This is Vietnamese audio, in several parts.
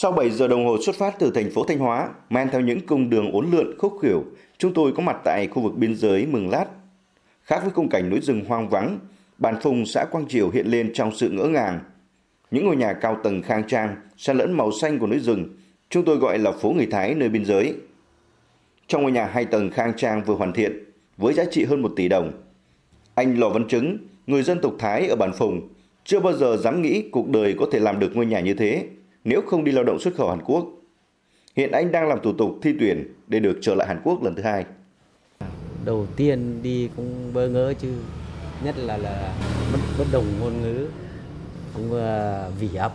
Sau 7 giờ đồng hồ xuất phát từ thành phố Thanh Hóa, men theo những cung đường uốn lượn khúc khỉu, chúng tôi có mặt tại khu vực biên giới Mường Lát. Khác với khung cảnh núi rừng hoang vắng, bản phùng xã Quang Triều hiện lên trong sự ngỡ ngàng. Những ngôi nhà cao tầng khang trang, xen lẫn màu xanh của núi rừng, chúng tôi gọi là phố người Thái nơi biên giới. Trong ngôi nhà hai tầng khang trang vừa hoàn thiện, với giá trị hơn 1 tỷ đồng, anh Lò Văn Trứng, người dân tộc Thái ở bản Phùng, chưa bao giờ dám nghĩ cuộc đời có thể làm được ngôi nhà như thế nếu không đi lao động xuất khẩu Hàn Quốc. Hiện anh đang làm thủ tục thi tuyển để được trở lại Hàn Quốc lần thứ hai. Đầu tiên đi cũng bơ ngỡ chứ, nhất là là bất, bất đồng ngôn ngữ, cũng uh, vì áp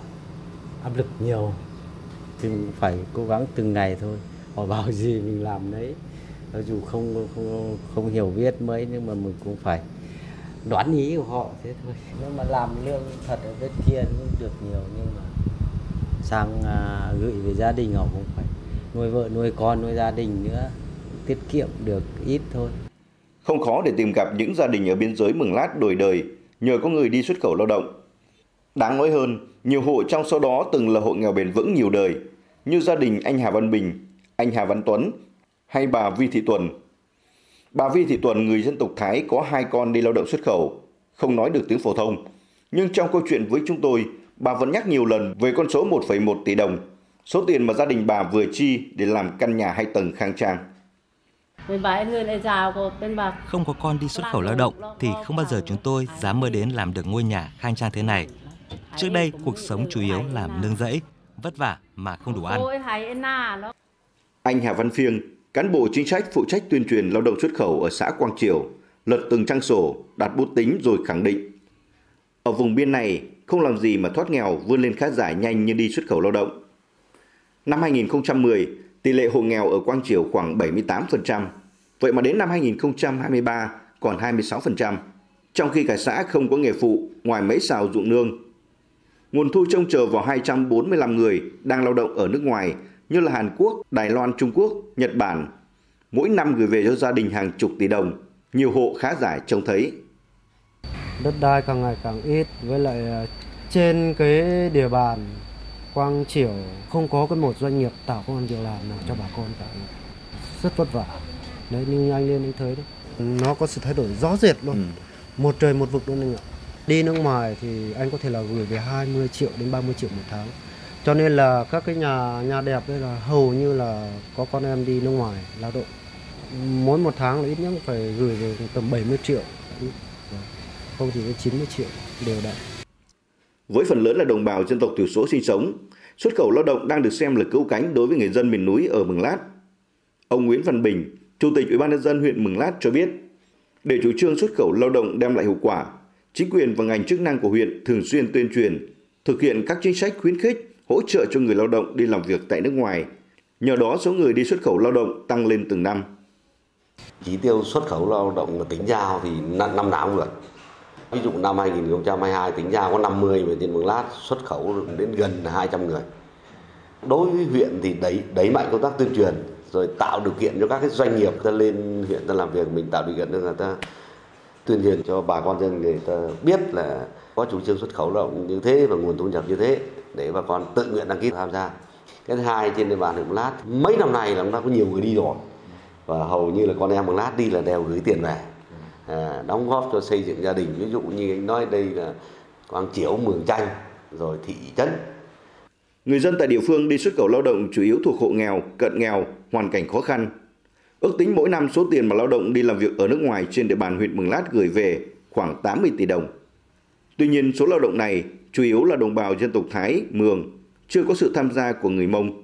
áp lực nhiều, thì mình phải cố gắng từng ngày thôi. Họ bảo gì mình làm đấy, dù không không không hiểu viết mấy nhưng mà mình cũng phải đoán ý của họ thế thôi. Nhưng mà làm lương thật ở bên kia cũng được nhiều nhưng mà sang à, gửi về gia đình họ cũng phải nuôi vợ nuôi con nuôi gia đình nữa tiết kiệm được ít thôi. Không khó để tìm gặp những gia đình ở biên giới Mường Lát đổi đời nhờ có người đi xuất khẩu lao động. Đáng nói hơn nhiều hộ trong số đó từng là hộ nghèo bền vững nhiều đời như gia đình anh Hà Văn Bình anh Hà Văn Tuấn hay bà Vi Thị Tuần. Bà Vi Thị Tuần người dân tộc Thái có hai con đi lao động xuất khẩu không nói được tiếng phổ thông. Nhưng trong câu chuyện với chúng tôi bà vẫn nhắc nhiều lần về con số 1,1 tỷ đồng, số tiền mà gia đình bà vừa chi để làm căn nhà hai tầng khang trang. Không có con đi xuất khẩu lao động thì không bao giờ chúng tôi dám mơ đến làm được ngôi nhà khang trang thế này. Trước đây, cuộc sống chủ yếu làm nương rẫy, vất vả mà không đủ ăn. Anh Hà Văn Phiêng, cán bộ chính sách phụ trách tuyên truyền lao động xuất khẩu ở xã Quang Triều, lật từng trang sổ, đặt bút tính rồi khẳng định. Ở vùng biên này, không làm gì mà thoát nghèo vươn lên khá giả nhanh như đi xuất khẩu lao động. Năm 2010, tỷ lệ hộ nghèo ở Quang Triều khoảng 78%, vậy mà đến năm 2023 còn 26%, trong khi cả xã không có nghề phụ ngoài mấy xào ruộng nương. Nguồn thu trông chờ vào 245 người đang lao động ở nước ngoài như là Hàn Quốc, Đài Loan, Trung Quốc, Nhật Bản. Mỗi năm gửi về cho gia đình hàng chục tỷ đồng, nhiều hộ khá giải trông thấy đất đai càng ngày càng ít với lại à, trên cái địa bàn Quang Triểu không có cái một doanh nghiệp tạo công an việc làm nào cho bà con cả. Rất vất vả. Đấy như anh lên anh thấy đấy. Nó có sự thay đổi rõ rệt luôn. Ừ. một trời một vực luôn anh ạ. Đi nước ngoài thì anh có thể là gửi về 20 triệu đến 30 triệu một tháng. Cho nên là các cái nhà nhà đẹp đây là hầu như là có con em đi nước ngoài lao động. Mỗi một tháng là ít nhất phải gửi về tầm 70 triệu không thì đến 90 triệu đều đặn. Với phần lớn là đồng bào dân tộc thiểu số sinh sống, xuất khẩu lao động đang được xem là cứu cánh đối với người dân miền núi ở Mường Lát. Ông Nguyễn Văn Bình, Chủ tịch Ủy ban nhân dân huyện Mường Lát cho biết, để chủ trương xuất khẩu lao động đem lại hiệu quả, chính quyền và ngành chức năng của huyện thường xuyên tuyên truyền, thực hiện các chính sách khuyến khích, hỗ trợ cho người lao động đi làm việc tại nước ngoài. Nhờ đó số người đi xuất khẩu lao động tăng lên từng năm. Chỉ tiêu xuất khẩu lao động tính giao thì năm nào cũng được Ví dụ năm 2022 tính ra có 50 về tiền Mường Lát, xuất khẩu đến gần 200 người. Đối với huyện thì đẩy đẩy mạnh công tác tuyên truyền, rồi tạo điều kiện cho các cái doanh nghiệp ta lên huyện ta làm việc, mình tạo điều kiện cho người ta tuyên truyền cho bà con dân người ta biết là có chủ trương xuất khẩu lao động như thế và nguồn thu nhập như thế, để bà con tự nguyện đăng ký tham gia. Cái thứ hai trên địa bàn huyện Mường Lát, mấy năm nay là chúng ta có nhiều người đi rồi, và hầu như là con em Mường Lát đi là đều gửi tiền về à, đóng góp cho xây dựng gia đình ví dụ như anh nói đây là Quang Chiếu, Mường Chanh rồi thị trấn. Người dân tại địa phương đi xuất khẩu lao động chủ yếu thuộc hộ nghèo, cận nghèo, hoàn cảnh khó khăn. Ước tính mỗi năm số tiền mà lao động đi làm việc ở nước ngoài trên địa bàn huyện Mường Lát gửi về khoảng 80 tỷ đồng. Tuy nhiên số lao động này chủ yếu là đồng bào dân tộc Thái, Mường, chưa có sự tham gia của người Mông.